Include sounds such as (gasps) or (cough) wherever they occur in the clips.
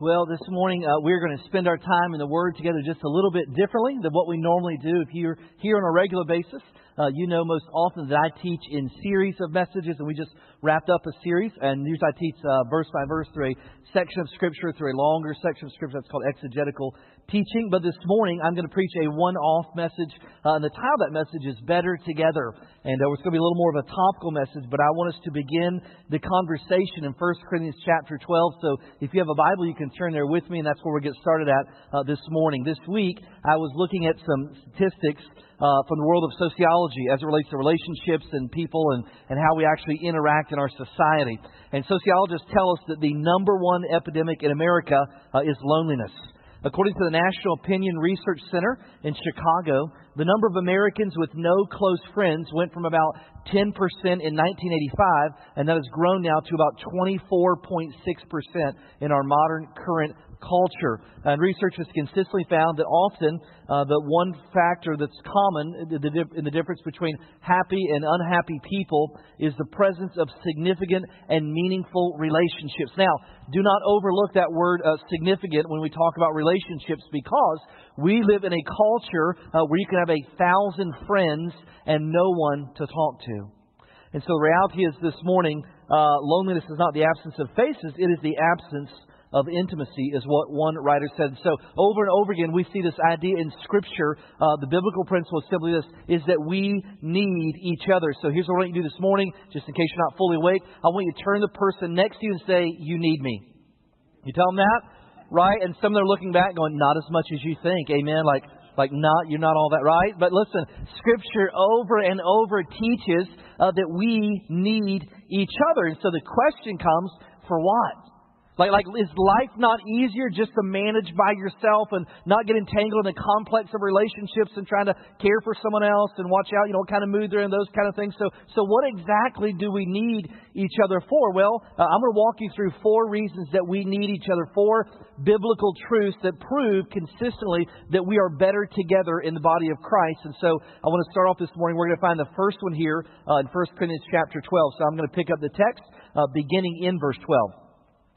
Well, this morning uh, we're going to spend our time in the Word together just a little bit differently than what we normally do. If you're here on a regular basis, uh, you know most often that I teach in series of messages, and we just wrapped up a series. And usually I teach uh, verse by verse through a section of Scripture, through a longer section of Scripture that's called exegetical teaching. But this morning I'm going to preach a one-off message, uh, and the title of that message is "Better Together." And uh, it's going to be a little more of a topical message, but I want us to begin the conversation in 1 Corinthians chapter 12. So if you have a Bible, you can turn there with me, and that's where we get started at uh, this morning. This week, I was looking at some statistics uh, from the world of sociology as it relates to relationships and people and, and how we actually interact in our society. And sociologists tell us that the number one epidemic in America uh, is loneliness. According to the National Opinion Research Center in Chicago, the number of Americans with no close friends went from about 10% in 1985, and that has grown now to about 24.6% in our modern current culture. And research has consistently found that often uh, the one factor that's common in the difference between happy and unhappy people is the presence of significant and meaningful relationships. Now, do not overlook that word uh, significant when we talk about relationships because we live in a culture uh, where you can have a thousand friends and no one to talk to. And so the reality is this morning, uh, loneliness is not the absence of faces, it is the absence of intimacy, is what one writer said. So over and over again, we see this idea in Scripture. Uh, the biblical principle is simply this: is that we need each other. So here's what I want you to do this morning, just in case you're not fully awake. I want you to turn the person next to you and say, "You need me." You tell them that, right? And some of them are looking back, going, "Not as much as you think." Amen. Like like not you're not all that right but listen scripture over and over teaches uh, that we need each other and so the question comes for what like, like, is life not easier just to manage by yourself and not get entangled in the complex of relationships and trying to care for someone else and watch out, you know, what kind of mood they're in, those kind of things? So, so what exactly do we need each other for? Well, uh, I'm going to walk you through four reasons that we need each other, four biblical truths that prove consistently that we are better together in the body of Christ. And so I want to start off this morning. We're going to find the first one here uh, in 1 Corinthians chapter 12. So I'm going to pick up the text uh, beginning in verse 12.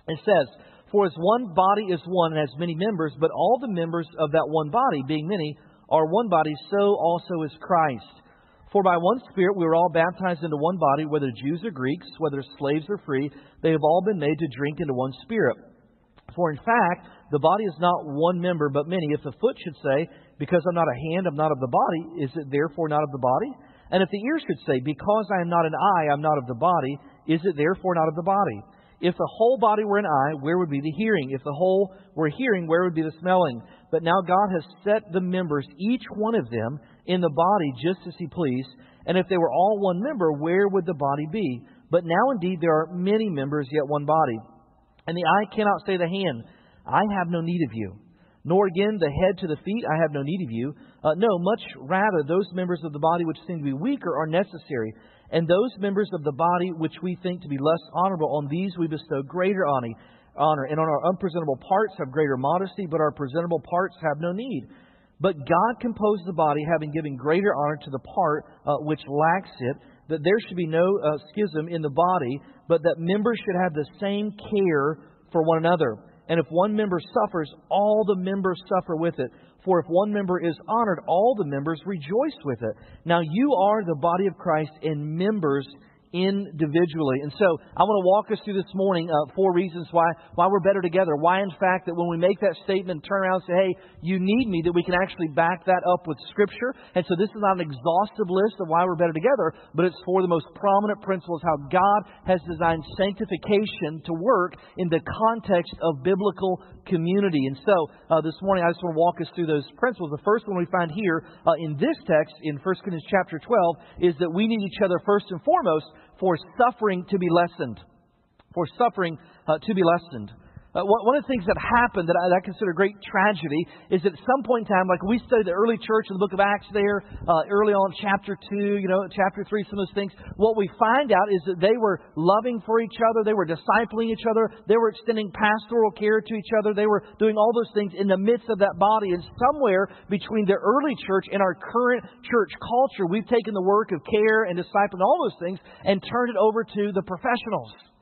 It says, For as one body is one and has many members, but all the members of that one body, being many, are one body, so also is Christ. For by one Spirit we were all baptized into one body, whether Jews or Greeks, whether slaves or free, they have all been made to drink into one Spirit. For in fact, the body is not one member, but many. If the foot should say, Because I'm not a hand, I'm not of the body, is it therefore not of the body? And if the ear should say, Because I am not an eye, I'm not of the body, is it therefore not of the body? If the whole body were an eye, where would be the hearing? If the whole were hearing, where would be the smelling? But now God has set the members, each one of them, in the body just as He pleased. And if they were all one member, where would the body be? But now indeed there are many members, yet one body. And the eye cannot say to the hand, I have no need of you. Nor again the head to the feet, I have no need of you. Uh, no, much rather those members of the body which seem to be weaker are necessary. And those members of the body which we think to be less honorable, on these we bestow greater honor. And on our unpresentable parts have greater modesty, but our presentable parts have no need. But God composed the body, having given greater honor to the part uh, which lacks it, that there should be no uh, schism in the body, but that members should have the same care for one another. And if one member suffers, all the members suffer with it. For if one member is honored, all the members rejoice with it. Now you are the body of Christ and members individually. And so I want to walk us through this morning uh, four reasons why, why we're better together. Why, in fact, that when we make that statement, turn around and say, hey, you need me, that we can actually back that up with Scripture. And so this is not an exhaustive list of why we're better together, but it's for the most prominent principles how God has designed sanctification to work in the context of biblical community. And so uh, this morning I just want to walk us through those principles. The first one we find here uh, in this text in 1 Corinthians chapter 12 is that we need each other first and foremost for suffering to be lessened. For suffering uh, to be lessened. Uh, one of the things that happened that I, that I, consider a great tragedy is that at some point in time, like we studied the early church in the book of Acts there, uh, early on, chapter 2, you know, chapter 3, some of those things, what we find out is that they were loving for each other, they were discipling each other, they were extending pastoral care to each other, they were doing all those things in the midst of that body. And somewhere between the early church and our current church culture, we've taken the work of care and discipling, all those things, and turned it over to the professionals.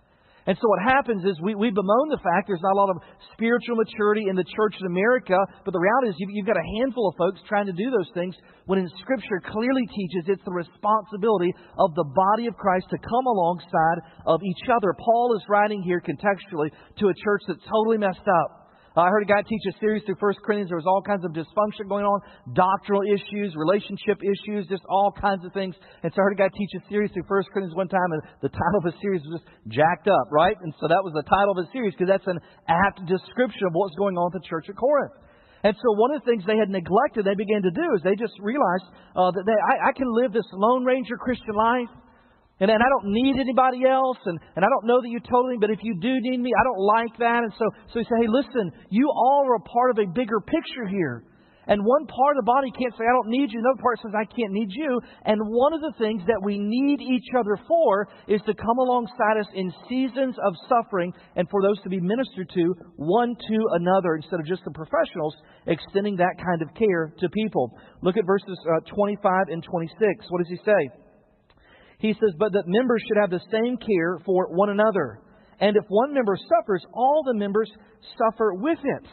And so what happens is we, we bemoan the fact there's not a lot of spiritual maturity in the church in America, but the reality is you've, you've got a handful of folks trying to do those things when in Scripture clearly teaches it's the responsibility of the body of Christ to come alongside of each other. Paul is writing here contextually to a church that's totally messed up. I heard a guy teach a series through 1 Corinthians. There was all kinds of dysfunction going on, doctrinal issues, relationship issues, just all kinds of things. And so I heard a guy teach a series through 1 Corinthians one time, and the title of the series was just jacked up, right? And so that was the title of the series because that's an apt description of what's going on with the church at Corinth. And so one of the things they had neglected, they began to do, is they just realized uh, that they, I, I can live this Lone Ranger Christian life. And, and I don't need anybody else, and, and I don't know that you totally, but if you do need me, I don't like that. And so, so he said, hey, listen, you all are a part of a bigger picture here. And one part of the body can't say, I don't need you. Another part says, I can't need you. And one of the things that we need each other for is to come alongside us in seasons of suffering and for those to be ministered to one to another instead of just the professionals extending that kind of care to people. Look at verses uh, 25 and 26. What does he say? He says, But that members should have the same care for one another. And if one member suffers, all the members suffer with it.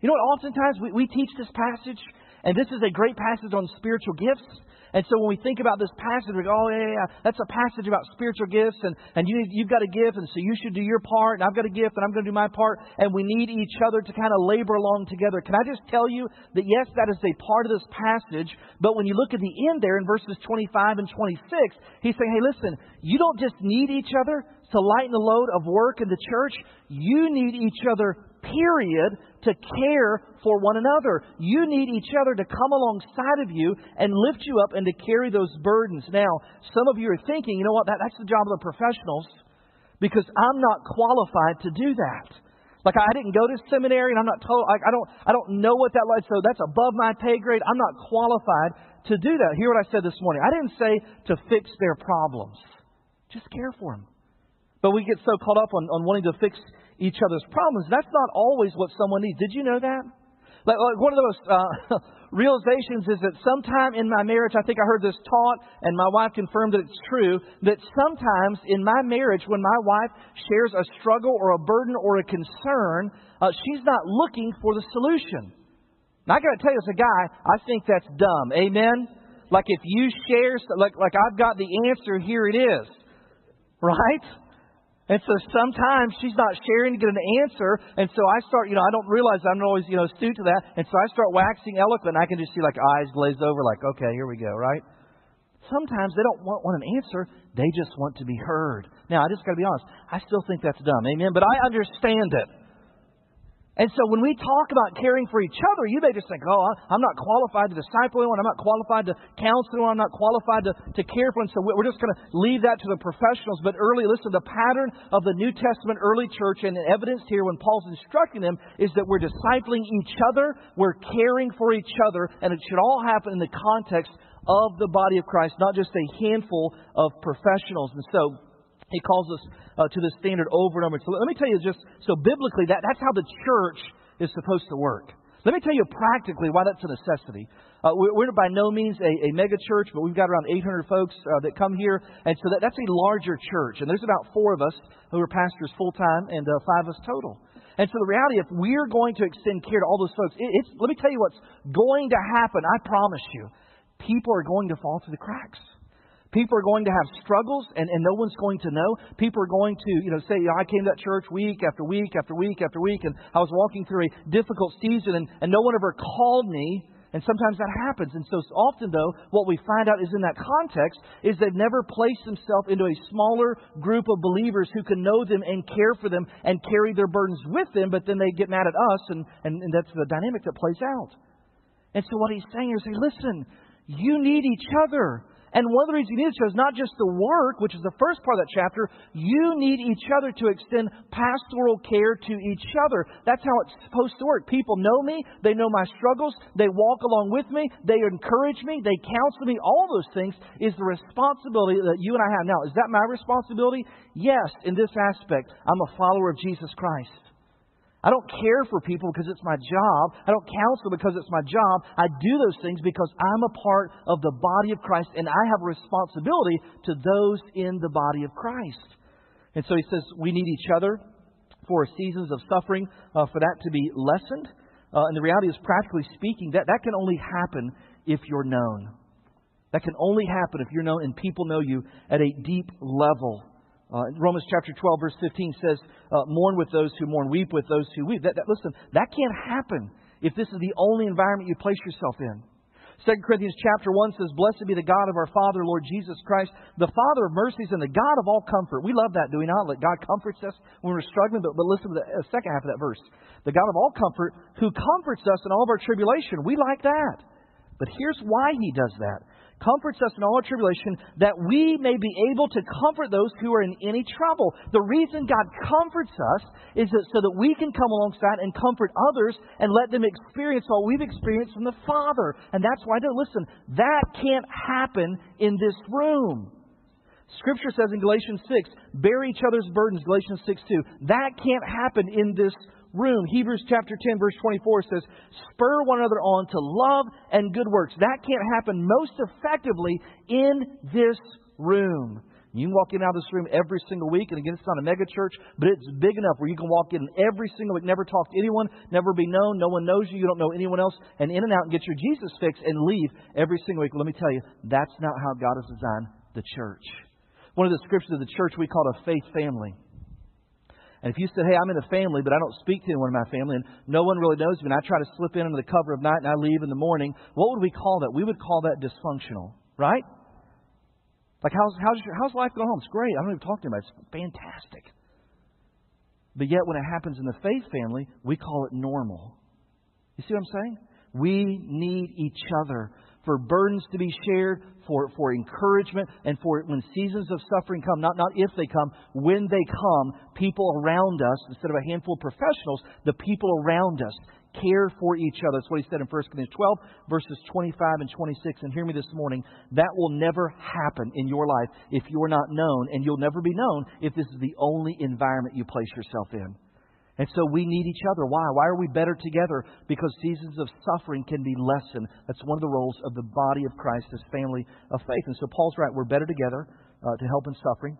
You know what? Oftentimes we, we teach this passage, and this is a great passage on spiritual gifts. And so when we think about this passage, we go, oh, yeah, yeah, that's a passage about spiritual gifts, and, and you, you've got a gift, and so you should do your part, and I've got a gift, and I'm going to do my part, and we need each other to kind of labor along together. Can I just tell you that, yes, that is a part of this passage, but when you look at the end there in verses 25 and 26, he's saying, hey, listen, you don't just need each other to lighten the load of work in the church, you need each other period, to care for one another. You need each other to come alongside of you and lift you up and to carry those burdens. Now, some of you are thinking, you know what, that, that's the job of the professionals because I'm not qualified to do that. Like I didn't go to seminary and I'm not told like I don't I don't know what that like so that's above my pay grade. I'm not qualified to do that. Hear what I said this morning. I didn't say to fix their problems. Just care for them. But we get so caught up on, on wanting to fix each other's problems. That's not always what someone needs. Did you know that? Like, like one of those uh, (laughs) realizations is that sometime in my marriage, I think I heard this taught, and my wife confirmed that it's true, that sometimes in my marriage, when my wife shares a struggle or a burden or a concern, uh, she's not looking for the solution. Now, I got to tell you, as a guy, I think that's dumb. Amen? Like if you share, like, like I've got the answer, here it is. Right? And so sometimes she's not sharing to get an answer. And so I start, you know, I don't realize I'm always, you know, astute to that. And so I start waxing eloquent. I can just see like eyes glaze over, like, okay, here we go, right? Sometimes they don't want, want an answer. They just want to be heard. Now, I just got to be honest. I still think that's dumb. Amen. But I understand it. And so when we talk about caring for each other, you may just think, oh, I'm not qualified to disciple anyone. I'm not qualified to counsel anyone. I'm not qualified to, to care for anyone. So we're just going to leave that to the professionals. But early, listen, the pattern of the New Testament early church and the evidence here when Paul's instructing them is that we're discipling each other, we're caring for each other, and it should all happen in the context of the body of Christ, not just a handful of professionals. And so he calls us uh, to the standard over and over. So let me tell you just so biblically that that's how the church is supposed to work. Let me tell you practically why that's a necessity. Uh, we're, we're, by no means a, a, mega church, but we've got around 800 folks uh, that come here, and so that, that's a larger church. And there's about four of us who are pastors full time, and uh, five of us total. And so the reality, if we're going to extend care to all those folks, it, it's let me tell you what's going to happen. I promise you, people are going to fall through the cracks. People are going to have struggles and, and no one's going to know. People are going to, you know, say, I came to that church week after week after week after week and I was walking through a difficult season and, and no one ever called me. And sometimes that happens. And so often, though, what we find out is in that context is they've never placed themselves into a smaller group of believers who can know them and care for them and carry their burdens with them, but then they get mad at us, and, and, and that's the dynamic that plays out. And so what he's saying is, hey, listen, you need each other. And one of the reasons you need each other is not just the work, which is the first part of that chapter. You need each other to extend pastoral care to each other. That's how it's supposed to work. People know me. They know my struggles. They walk along with me. They encourage me. They counsel me. All those things is the responsibility that you and I have. Now, is that my responsibility? Yes, in this aspect. I'm a follower of Jesus Christ. I don't care for people because it's my job. I don't counsel because it's my job. I do those things because I'm a part of the body of Christ and I have a responsibility to those in the body of Christ. And so he says we need each other for seasons of suffering, uh, for that to be lessened. Uh, and the reality is, practically speaking, that, that can only happen if you're known. That can only happen if you're known and people know you at a deep level. Uh, Romans chapter 12, verse 15 says, uh, Mourn with those who mourn, weep with those who weep. That, that, listen, that can't happen if this is the only environment you place yourself in. 2 Corinthians chapter 1 says, Blessed be the God of our Father, Lord Jesus Christ, the Father of mercies and the God of all comfort. We love that, do we not? That God comforts us when we're struggling. But, but listen to the uh, second half of that verse. The God of all comfort who comforts us in all of our tribulation. We like that. But here's why he does that comforts us in all our tribulation, that we may be able to comfort those who are in any trouble. The reason God comforts us is that so that we can come alongside and comfort others and let them experience what we've experienced from the Father. And that's why, listen, that can't happen in this room. Scripture says in Galatians 6, bear each other's burdens, Galatians 6 2. That can't happen in this room. Hebrews chapter 10, verse 24 says, Spur one another on to love and good works. That can't happen most effectively in this room. You can walk in out of this room every single week, and again, it's not a mega church, but it's big enough where you can walk in every single week, never talk to anyone, never be known, no one knows you, you don't know anyone else, and in and out and get your Jesus fix and leave every single week. Let me tell you, that's not how God has designed the church. One of the scriptures of the church we call a faith family. And if you said, hey, I'm in a family, but I don't speak to anyone in my family, and no one really knows me, and I try to slip in under the cover of night and I leave in the morning, what would we call that? We would call that dysfunctional, right? Like, how's, how's, your, how's life going home? It's great. I don't even talk to anybody. It's fantastic. But yet, when it happens in the faith family, we call it normal. You see what I'm saying? We need each other for burdens to be shared, for, for encouragement, and for when seasons of suffering come, not, not if they come, when they come, people around us, instead of a handful of professionals, the people around us care for each other. That's what he said in 1 Corinthians 12, verses 25 and 26. And hear me this morning, that will never happen in your life if you're not known, and you'll never be known if this is the only environment you place yourself in. And so we need each other. Why? Why are we better together? Because seasons of suffering can be lessened. That's one of the roles of the body of Christ, this family of faith. And so Paul's right. We're better together uh, to help in suffering.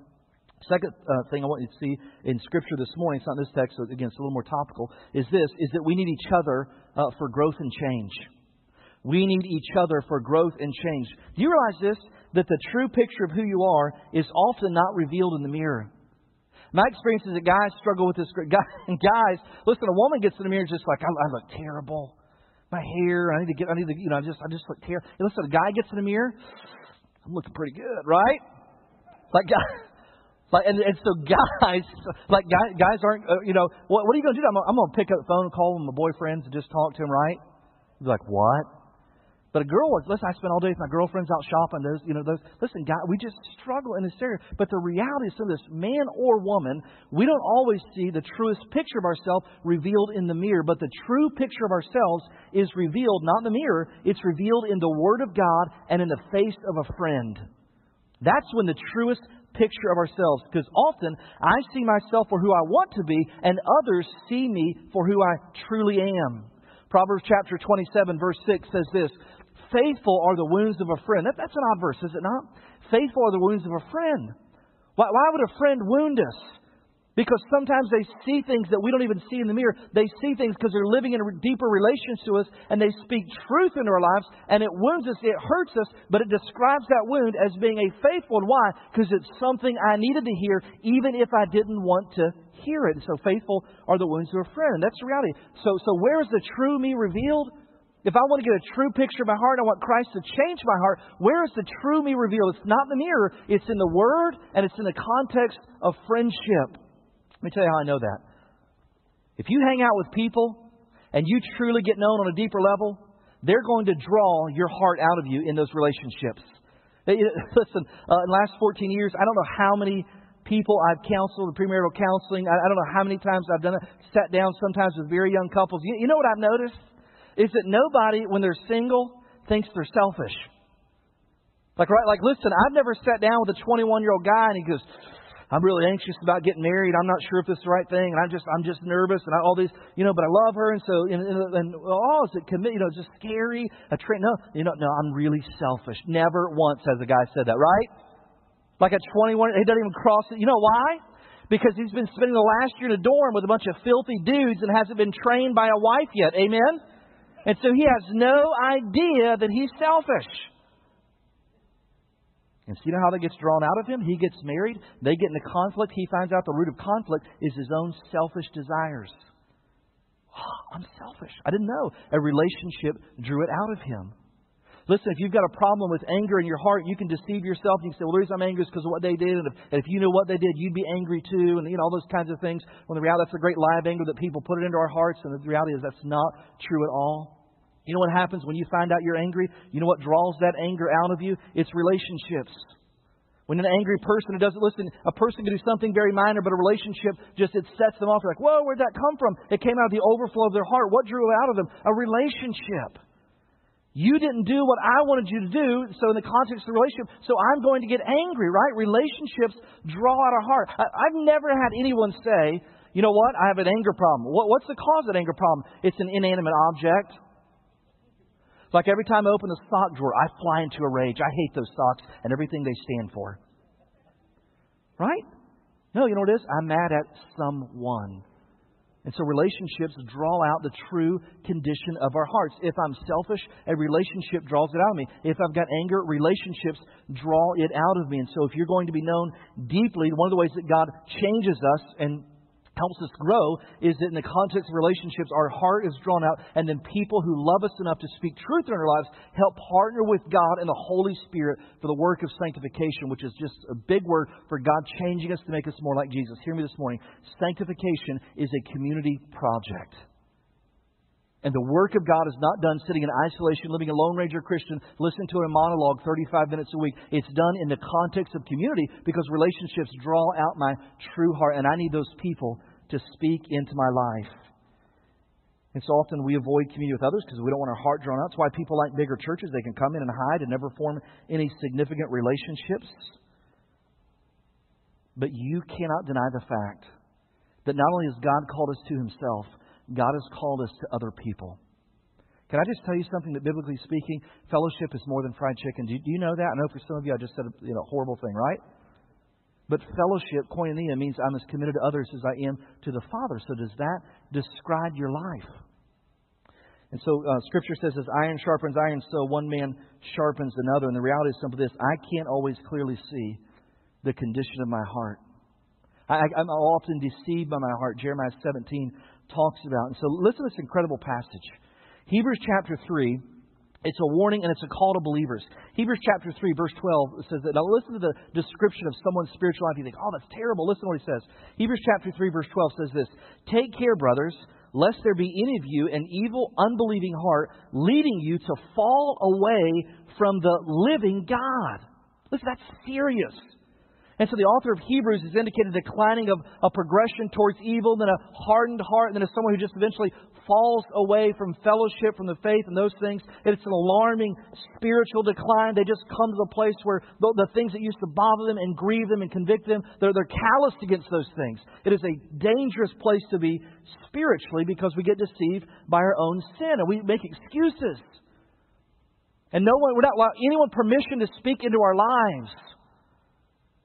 Second uh, thing I want you to see in Scripture this morning, it's not in this text, so again, it's a little more topical, is this, is that we need each other uh, for growth and change. We need each other for growth and change. Do you realize this? That the true picture of who you are is often not revealed in the mirror. My experience is that guys struggle with this. And (laughs) guys, listen, a woman gets in the mirror just like, I, I look terrible. My hair, I need to get, I need to, you know, I just, I just look terrible. Listen, a guy gets in the mirror, I'm looking pretty good, right? Like, guys. (laughs) Like and, and so guys, (laughs) like guys, guys aren't, uh, you know, what, what are you going to do? I'm, I'm going to pick up the phone and call my boyfriends and just talk to him, right? He's like, what? But a girl, was, listen, I spend all day with my girlfriends out shopping. Those, you know, those. Listen, God, we just struggle in this area. But the reality is, so this man or woman, we don't always see the truest picture of ourselves revealed in the mirror. But the true picture of ourselves is revealed not in the mirror. It's revealed in the Word of God and in the face of a friend. That's when the truest picture of ourselves. Because often I see myself for who I want to be, and others see me for who I truly am. Proverbs chapter 27, verse 6 says this Faithful are the wounds of a friend. That, that's an odd verse, is it not? Faithful are the wounds of a friend. Why, why would a friend wound us? Because sometimes they see things that we don't even see in the mirror. They see things because they're living in a deeper relationship to us and they speak truth into our lives and it wounds us, it hurts us, but it describes that wound as being a faithful one. Why? Because it's something I needed to hear even if I didn't want to hear it. So faithful are the wounds of a friend. That's the reality. So, so where is the true me revealed? If I want to get a true picture of my heart, I want Christ to change my heart. Where is the true me revealed? It's not in the mirror, it's in the Word, and it's in the context of friendship. Let me tell you how I know that. If you hang out with people and you truly get known on a deeper level, they're going to draw your heart out of you in those relationships. (laughs) Listen, uh, in the last 14 years, I don't know how many people I've counseled, premarital counseling. I, I don't know how many times I've done it, sat down sometimes with very young couples. You, you know what I've noticed? Is that nobody, when they're single, thinks they're selfish. Like, right, like, listen, I've never sat down with a 21 year old guy and he goes, I'm really anxious about getting married. I'm not sure if this is the right thing, and I'm just I'm just nervous, and I, all these, you know. But I love her, and so and, and, and oh, is it commit? You know, just scary. A tra- no, you know, no. I'm really selfish. Never once has a guy said that, right? Like at 21, he doesn't even cross it. You know why? Because he's been spending the last year in a dorm with a bunch of filthy dudes and hasn't been trained by a wife yet. Amen? And so he has no idea that he's selfish. And see how that gets drawn out of him? He gets married, they get into conflict. He finds out the root of conflict is his own selfish desires. Oh, (gasps) I'm selfish. I didn't know. A relationship drew it out of him. Listen, if you've got a problem with anger in your heart, you can deceive yourself. You can say, well, the reason I'm angry is because of what they did. And if, and if you knew what they did, you'd be angry too. And, you know, all those kinds of things. When the reality, that's the great lie of anger that people put it into our hearts. And the reality is that's not true at all. You know what happens when you find out you're angry? You know what draws that anger out of you? It's relationships. When an angry person who doesn't listen, a person can do something very minor, but a relationship just it sets them off. They're like, whoa, where'd that come from? It came out of the overflow of their heart. What drew it out of them? A relationship. You didn't do what I wanted you to do, so in the context of the relationship, so I'm going to get angry, right? Relationships draw out our heart. I, have never had anyone say, you know what, I have an anger problem. What, what's the cause of that anger problem? It's an inanimate object. Like every time I open the sock drawer, I fly into a rage. I hate those socks and everything they stand for. Right? No, you know what it is? I'm mad at someone. And so relationships draw out the true condition of our hearts. If I'm selfish, a relationship draws it out of me. If I've got anger, relationships draw it out of me. And so if you're going to be known deeply, one of the ways that God changes us and helps us grow is that in the context of relationships, our heart is drawn out, and then people who love us enough to speak truth in our lives help partner with God and the Holy Spirit for the work of sanctification, which is just a big word for God changing us to make us more like Jesus. Hear me this morning. Sanctification is a community project. And the work of God is not done sitting in isolation, living a Lone Ranger Christian, listening to a monologue 35 minutes a week. It's done in the context of community because relationships draw out my true heart, and I need those people to speak into my life. And so often we avoid community with others because we don't want our heart drawn out. That's why people like bigger churches. They can come in and hide and never form any significant relationships. But you cannot deny the fact that not only has God called us to Himself, God has called us to other people. Can I just tell you something that biblically speaking, fellowship is more than fried chicken? Do you, do you know that? I know for some of you I just said a you know, horrible thing, right? But fellowship, koinonia, means I'm as committed to others as I am to the Father. So does that describe your life? And so uh, Scripture says, as iron sharpens iron, so one man sharpens another. And the reality is simply this I can't always clearly see the condition of my heart. I, am often deceived by my heart. Jeremiah 17 talks about. And so listen to this incredible passage. Hebrews chapter 3 it's a warning and it's a call to believers. Hebrews chapter 3, verse 12 says that. Now listen to the description of someone's spiritual life. You think, oh, that's terrible. Listen to what he says. Hebrews chapter 3, verse 12 says this Take care, brothers, lest there be any of you an evil, unbelieving heart, leading you to fall away from the living God. Listen, that's serious. And so the author of Hebrews has indicated a declining of a progression towards evil, then a hardened heart, and then as someone who just eventually falls away from fellowship, from the faith, and those things. It's an alarming spiritual decline. They just come to the place where the, the things that used to bother them and grieve them and convict them, they're, they're calloused against those things. It is a dangerous place to be spiritually because we get deceived by our own sin and we make excuses. And no one, we're not allowing anyone permission to speak into our lives.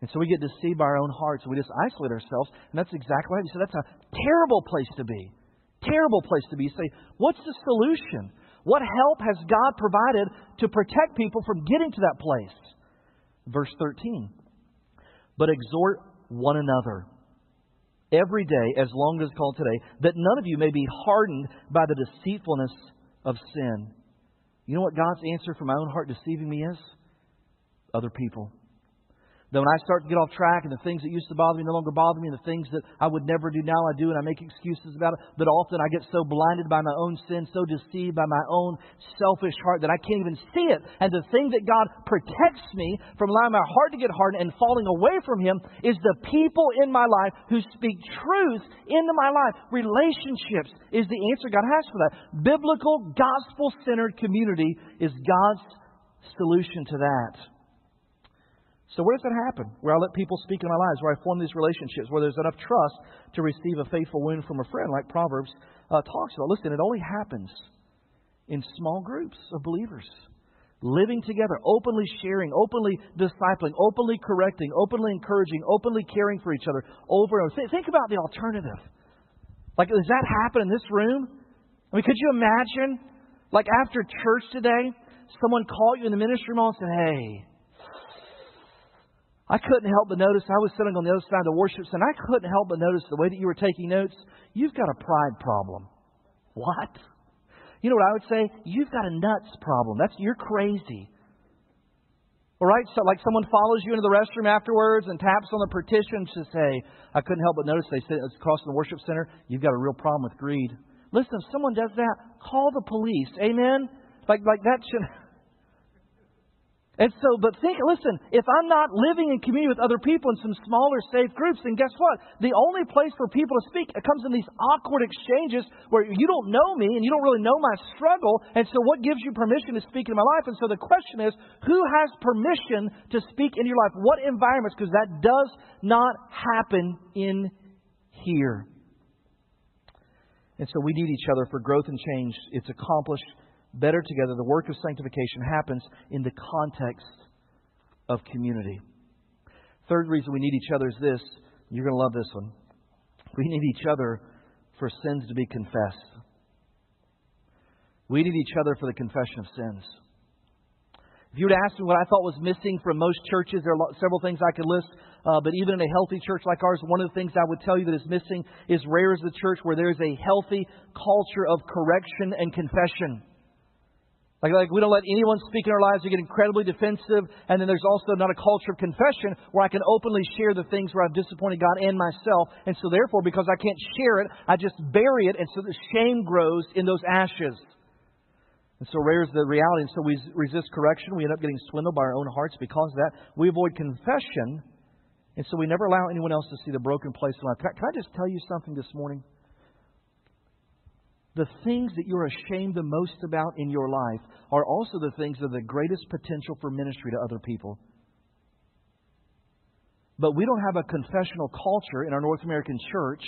And so we get deceived by our own hearts we just isolate ourselves. And that's exactly right. Said that's a terrible place to be terrible place to be. say, what's the solution? What help has God provided to protect people from getting to that place? Verse 13. But exhort one another every day, as long as called today, that none of you may be hardened by the deceitfulness of sin. You know what God's answer for my own heart deceiving me is? Other people. That when I start to get off track and the things that used to bother me no longer bother me and the things that I would never do now I do and I make excuses about it, but often I get so blinded by my own sin, so deceived by my own selfish heart that I can't even see it. And the thing that God protects me from allowing my heart to get hardened and falling away from Him is the people in my life who speak truth into my life. Relationships is the answer God has for that. Biblical, gospel centered community is God's solution to that. So where does that happen? Where I let people speak in my lives, where I form these relationships, where there's enough trust to receive a faithful wound from a friend, like Proverbs uh, talks about. Listen, it only happens in small groups of believers. living together, openly sharing, openly discipling, openly correcting, openly encouraging, openly caring for each other over and over. Think about the alternative. Like, does that happen in this room? I mean, could you imagine, like after church today, someone called you in the ministry hall and said, Hey, I couldn't help but notice, I was sitting on the other side of the worship center, I couldn't help but notice the way that you were taking notes. You've got a pride problem. What? You know what I would say? You've got a nuts problem. That's you're crazy. All right, so like someone follows you into the restroom afterwards and taps on the partition to say, I couldn't help but notice they sit across the worship center. You've got a real problem with greed. Listen, if someone does that, call the police. Amen. Like like that should (laughs) and so, but think, listen, if I'm not living in community with other people in some smaller, safe groups, then guess what? The only place for people to speak it comes in these awkward exchanges where you don't know me and you don't really know my struggle. And so, what gives you permission to speak in my life? And so, the question is, who has permission to speak in your life? What environments? Because that does not happen in here. And so, we need each other for growth and change. It's accomplished better together, the work of sanctification happens in the context of community. Third reason we need each other is this. You're going to love this one. We need each other for sins to be confessed. We need each other for the confession of sins. If you would ask me what I thought was missing from most churches, there are several things I could list. Uh, but even in a healthy church like ours, one of the things I would tell you that is missing is rare is the church where there is a healthy culture of correction and confession. Like, like we don't let anyone speak in our lives. We get incredibly defensive. And then there's also not a culture of confession where I can openly share the things where I've disappointed God and myself. And so therefore, because I can't share it, I just bury it. And so the shame grows in those ashes. And so rare is the reality. And so we resist correction. We end up getting swindled by our own hearts because of that. We avoid confession. And so we never allow anyone else to see the broken place in life. Can I, can I just tell you something this morning? The things that you're ashamed the most about in your life are also the things that are the greatest potential for ministry to other people. But we don't have a confessional culture in our North American church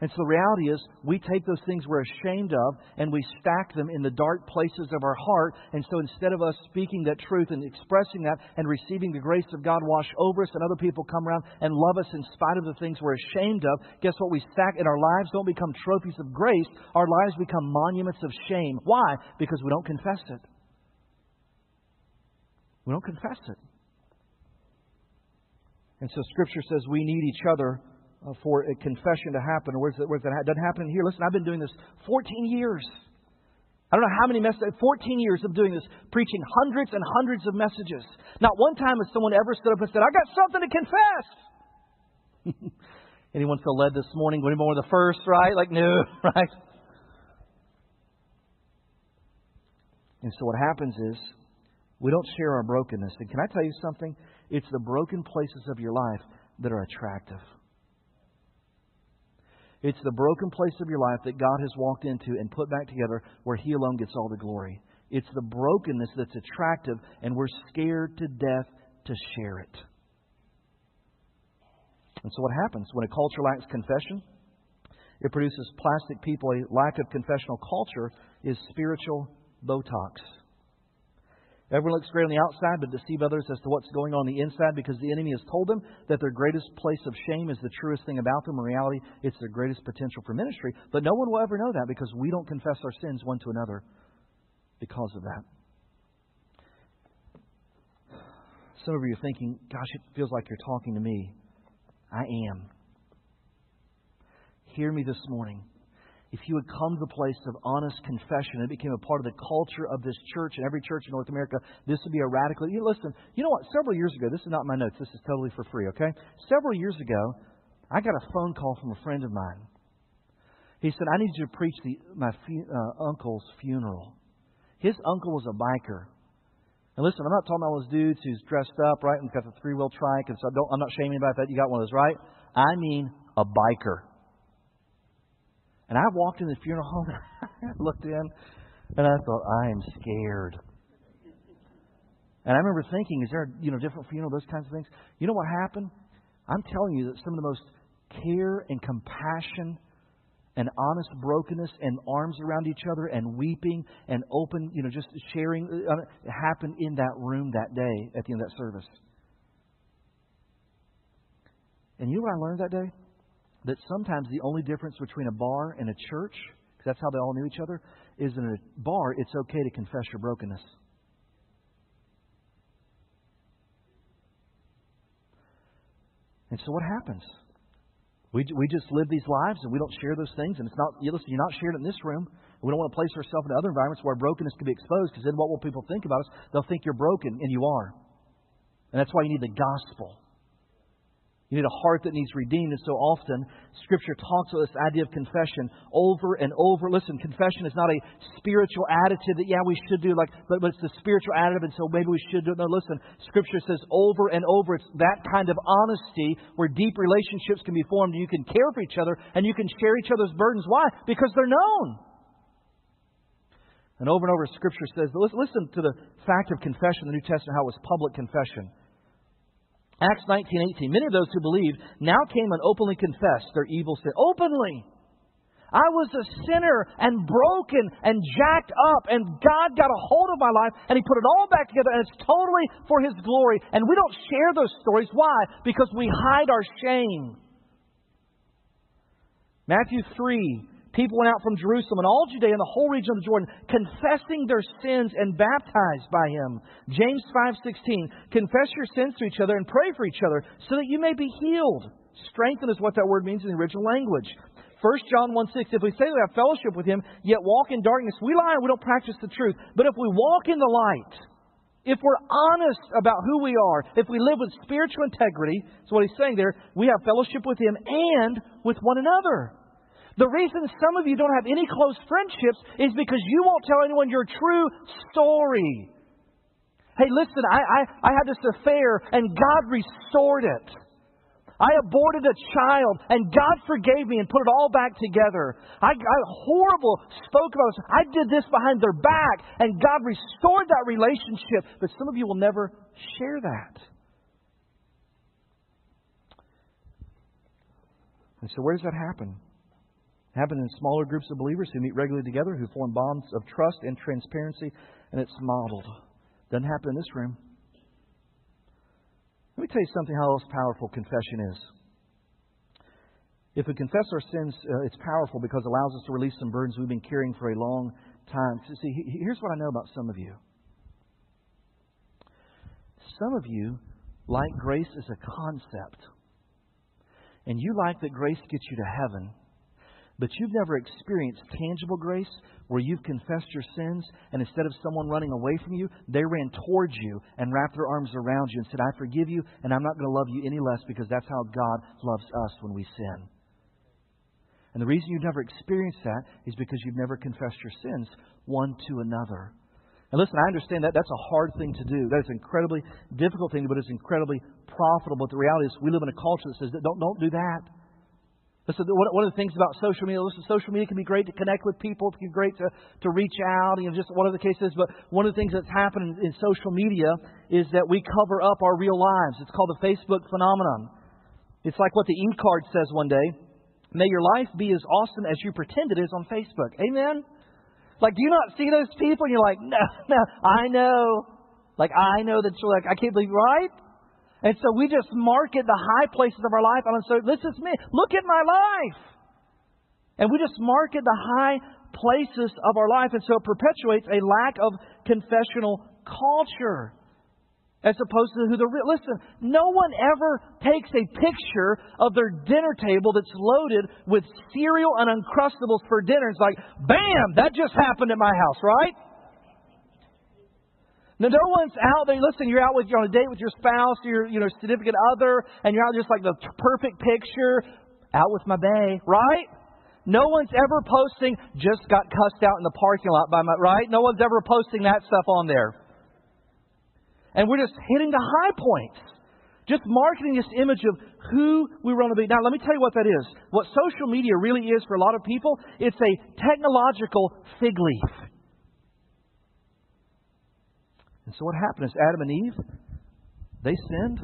and so the reality is, we take those things we're ashamed of and we stack them in the dark places of our heart. And so instead of us speaking that truth and expressing that and receiving the grace of God wash over us and other people come around and love us in spite of the things we're ashamed of, guess what? We stack and our lives don't become trophies of grace. Our lives become monuments of shame. Why? Because we don't confess it. We don't confess it. And so Scripture says we need each other uh, for a confession to happen. Where's it, where's it, it doesn't happen here. Listen, I've been doing this 14 years. I don't know how many messages, 14 years of doing this, preaching hundreds and hundreds of messages. Not one time has someone ever stood up and said, I got something to confess. (laughs) Anyone feel led this morning? Anyone were the first, right? Like, no, (laughs) right? And so what happens is we don't share our brokenness. And can I tell you something? It's the broken places of your life that are attractive. It's the broken place of your life that God has walked into and put back together where He alone gets all the glory. It's the brokenness that's attractive, and we're scared to death to share it. And so, what happens when a culture lacks confession? It produces plastic people. A lack of confessional culture is spiritual Botox. Everyone looks great on the outside, but deceive others as to what's going on, the inside because the enemy has told them that their greatest place of shame is the truest thing about them. In reality, it's their greatest potential for ministry. But no one will ever know that because we don't confess our sins one to another because of that. Some of you are thinking, gosh, it feels like you're talking to me. I am. Hear me this morning if you would come to the place of honest confession, and it became a part of the culture of this church and every church in North America, this would be a radical. You listen, you know what? Several years ago, this is not my notes, this is totally for free, okay? Several years ago, I got a phone call from a friend of mine. He said, I need you to preach the, my uh, uncle's funeral. His uncle was a biker. And listen, I'm not talking about those dudes who's dressed up, right, and got the three wheel trike, and so I don't, I'm not shaming about that. You got one of those, right? I mean a biker. And I walked in the funeral home and I looked in and I thought, I am scared. And I remember thinking, is there, you know, different funeral, those kinds of things? You know what happened? I'm telling you that some of the most care and compassion and honest brokenness and arms around each other and weeping and open, you know, just sharing uh, happened in that room that day at the end of that service. And you know what I learned that day? That sometimes the only difference between a bar and a church, because that's how they all knew each other, is in a bar, it's okay to confess your brokenness. And so what happens? We, we just live these lives and we don't share those things. And it's not, you listen, you're not it in this room. We don't want to place ourselves in other environments where brokenness can be exposed because then what will people think about us? They'll think you're broken, and you are. And that's why you need the gospel. You need a heart that needs redeemed. And so often, Scripture talks about this idea of confession over and over. Listen, confession is not a spiritual additive that, yeah, we should do, like, but, but it's the spiritual additive, and so maybe we should do it. No, listen, Scripture says over and over. It's that kind of honesty where deep relationships can be formed, and you can care for each other, and you can share each other's burdens. Why? Because they're known. And over and over, Scripture says, listen to the fact of confession in the New Testament, how it was public confession. Acts 19:18. Many of those who believed now came and openly confessed their evil sin. Openly. I was a sinner and broken and jacked up, and God got a hold of my life and He put it all back together, and it's totally for His glory. And we don't share those stories. Why? Because we hide our shame. Matthew 3 People went out from Jerusalem and all Judea and the whole region of the Jordan, confessing their sins and baptized by him. James 5:16, confess your sins to each other and pray for each other so that you may be healed. Strengthen is what that word means in the original language. 1 John 1 6, if we say we have fellowship with him, yet walk in darkness, we lie and we don't practice the truth. But if we walk in the light, if we're honest about who we are, if we live with spiritual integrity, that's what he's saying there, we have fellowship with him and with one another. The reason some of you don't have any close friendships is because you won't tell anyone your true story. Hey, listen, I, I, I had this affair and God restored it. I aborted a child and God forgave me and put it all back together. I, I horrible spoke about this. I did this behind their back and God restored that relationship. But some of you will never share that. And so, where does that happen? Happen in smaller groups of believers who meet regularly together, who form bonds of trust and transparency, and it's modeled. Doesn't happen in this room. Let me tell you something how else powerful confession is. If we confess our sins, uh, it's powerful because it allows us to release some burdens we've been carrying for a long time. See, here's what I know about some of you. Some of you like grace as a concept. And you like that grace gets you to heaven but you've never experienced tangible grace where you've confessed your sins and instead of someone running away from you, they ran towards you and wrapped their arms around you and said, I forgive you and I'm not going to love you any less because that's how God loves us when we sin. And the reason you've never experienced that is because you've never confessed your sins one to another. And listen, I understand that that's a hard thing to do. That is an incredibly difficult thing, but it's incredibly profitable. But the reality is, we live in a culture that says, don't, don't do that. Listen, one of the things about social media, listen, social media can be great to connect with people, it can be great to, to reach out, you know, just one of the cases. But one of the things that's happened in, in social media is that we cover up our real lives. It's called the Facebook phenomenon. It's like what the e card says one day May your life be as awesome as you pretend it is on Facebook. Amen? Like, do you not see those people? And you're like, no, (laughs) no, I know. Like, I know that you're like, I can't believe, right? And so we just market the high places of our life. And so this is me. Look at my life. And we just market the high places of our life. And so it perpetuates a lack of confessional culture. As opposed to who the real. Listen, no one ever takes a picture of their dinner table that's loaded with cereal and Uncrustables for dinner. It's like, bam, that just happened at my house, right? Now, no one's out there. Listen, you're out with you're on a date with your spouse, your you know significant other, and you're out just like the perfect picture, out with my bae, right? No one's ever posting just got cussed out in the parking lot by my right. No one's ever posting that stuff on there. And we're just hitting the high points, just marketing this image of who we want to be. Now, let me tell you what that is. What social media really is for a lot of people, it's a technological fig leaf. And so what happened is Adam and Eve, they sinned.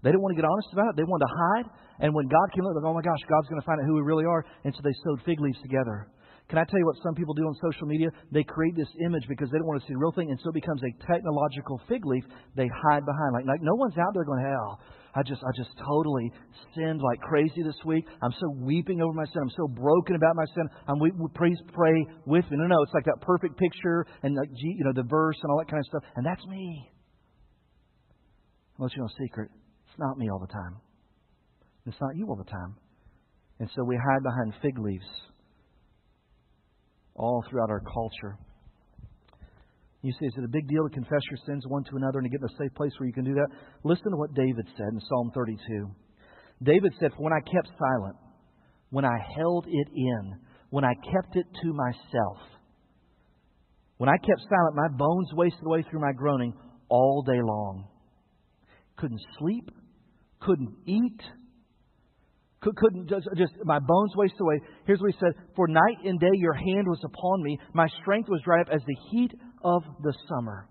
They didn't want to get honest about it. They wanted to hide. And when God came, up, like, oh my gosh, God's going to find out who we really are. And so they sewed fig leaves together. Can I tell you what some people do on social media? They create this image because they don't want to see the real thing, and so it becomes a technological fig leaf they hide behind. Like, like no one's out there going, hell. I just, I just totally sinned like crazy this week. I'm so weeping over my sin. I'm so broken about my sin. I'm we, please pray with me. No, no, it's like that perfect picture and like you know the verse and all that kind of stuff. And that's me. I'll let you know a secret. It's not me all the time. It's not you all the time. And so we hide behind fig leaves all throughout our culture. You say, is it a big deal to confess your sins one to another and to get in a safe place where you can do that? Listen to what David said in Psalm 32. David said, For when I kept silent, when I held it in, when I kept it to myself, when I kept silent, my bones wasted away through my groaning all day long. Couldn't sleep, couldn't eat, couldn't just, just, my bones wasted away. Here's what he said For night and day your hand was upon me. My strength was dried up as the heat of the summer.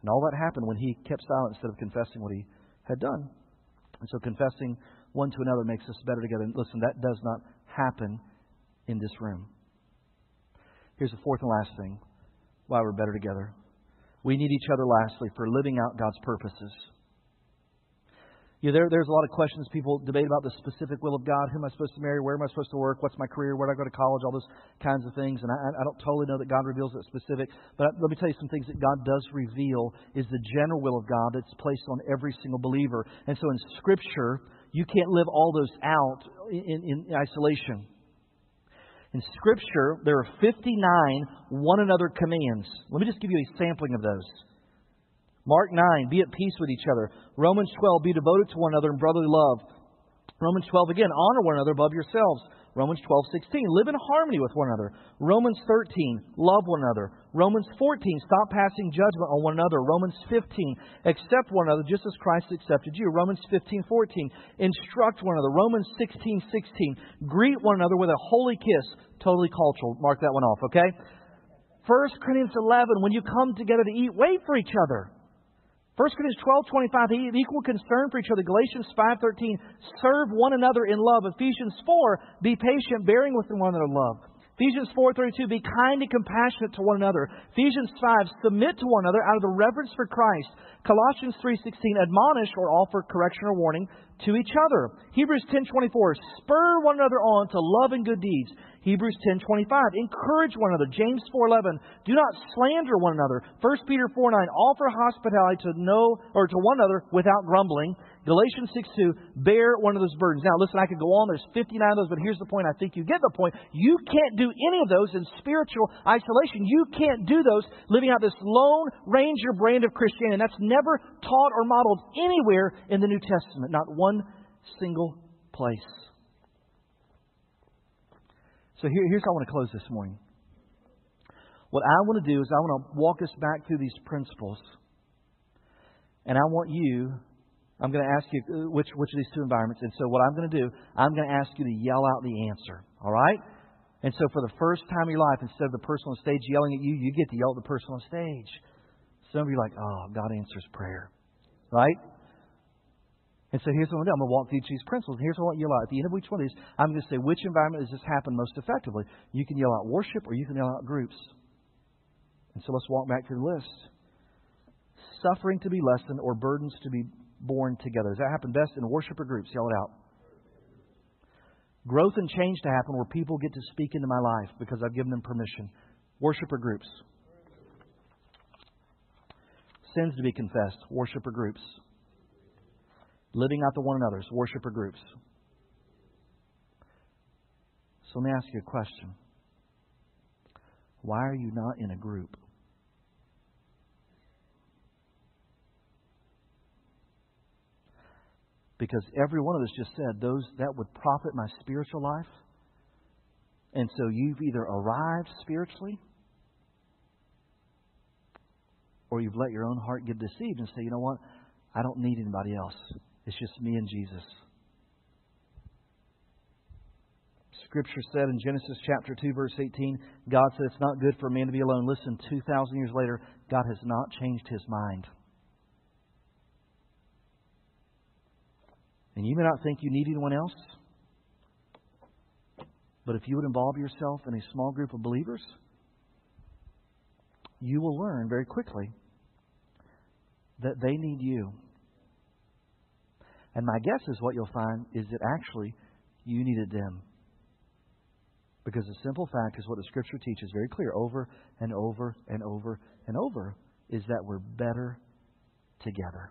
And all that happened when he kept silent instead of confessing what he had done. And so confessing one to another makes us better together. And listen, that does not happen in this room. Here's the fourth and last thing why we're better together. We need each other, lastly, for living out God's purposes. You know, there, there's a lot of questions people debate about the specific will of God. Who am I supposed to marry? Where am I supposed to work? What's my career? Where do I go to college? All those kinds of things. And I, I don't totally know that God reveals it specific. But let me tell you some things that God does reveal is the general will of God that's placed on every single believer. And so in Scripture, you can't live all those out in, in isolation. In Scripture, there are 59 one another commands. Let me just give you a sampling of those. Mark 9, be at peace with each other. Romans 12, be devoted to one another in brotherly love. Romans 12 again, honor one another above yourselves. Romans 12, 16, live in harmony with one another. Romans 13, love one another. Romans 14, stop passing judgment on one another. Romans 15, accept one another just as Christ accepted you. Romans 15, 14, instruct one another. Romans 16, 16, greet one another with a holy kiss. Totally cultural. Mark that one off, okay? 1 Corinthians 11, when you come together to eat, wait for each other. 1 Corinthians 12, 25, he equal concern for each other. Galatians 5, 13, serve one another in love. Ephesians 4, be patient, bearing with one another in love. Ephesians 4:32 be kind and compassionate to one another. Ephesians 5 submit to one another out of the reverence for Christ. Colossians 3:16 admonish or offer correction or warning to each other. Hebrews 10:24 spur one another on to love and good deeds. Hebrews 10:25 encourage one another. James 4:11 do not slander one another. 1 Peter 4:9 offer hospitality to no or to one another without grumbling. Galatians 6:2 bear one of those burdens. Now listen, I could go on. There's 59 of those, but here's the point. I think you get the point. You can't do any of those in spiritual isolation. You can't do those living out this lone ranger brand of Christianity. And that's never taught or modeled anywhere in the New Testament. Not one single place. So here, here's how I want to close this morning. What I want to do is I want to walk us back through these principles. And I want you, I'm going to ask you uh, which, which of these two environments. And so what I'm going to do, I'm going to ask you to yell out the answer. All right? And so for the first time in your life, instead of the person on stage yelling at you, you get to yell at the person on stage. Some of you are like, oh, God answers prayer. Right? And so here's what I'm going to do. I'm going to walk through each of these principles. And here's what I want you to yell out. At the end of each one of these, I'm going to say which environment does this happen most effectively. You can yell out worship or you can yell out groups. And so let's walk back through the list. Suffering to be lessened or burdens to be borne together. Does that happen best in worship or groups? Yell it out. Growth and change to happen where people get to speak into my life because I've given them permission. Worship or groups. Sins to be confessed. Worship or groups living out to one another's worshiper groups. So let me ask you a question. Why are you not in a group? Because every one of us just said those that would profit my spiritual life. And so you've either arrived spiritually or you've let your own heart get deceived and say, you know what? I don't need anybody else. It's just me and Jesus. Scripture said in Genesis chapter 2, verse 18, God said it's not good for man to be alone. Listen, 2,000 years later, God has not changed his mind. And you may not think you need anyone else, but if you would involve yourself in a small group of believers, you will learn very quickly that they need you. And my guess is what you'll find is that actually you needed them. Because the simple fact is what the Scripture teaches very clear over and over and over and over is that we're better together.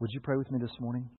Would you pray with me this morning?